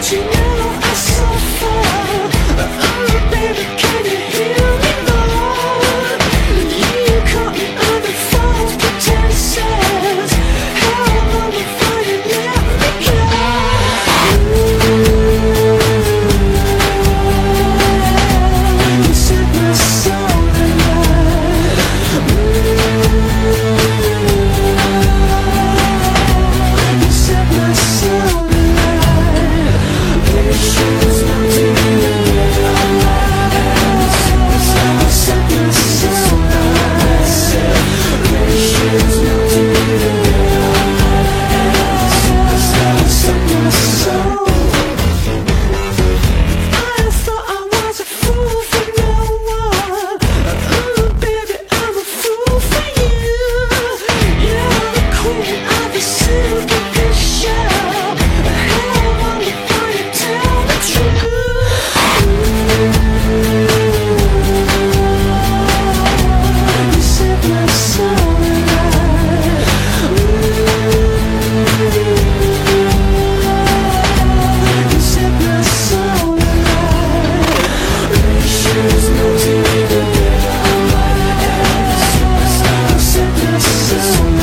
情愿。Just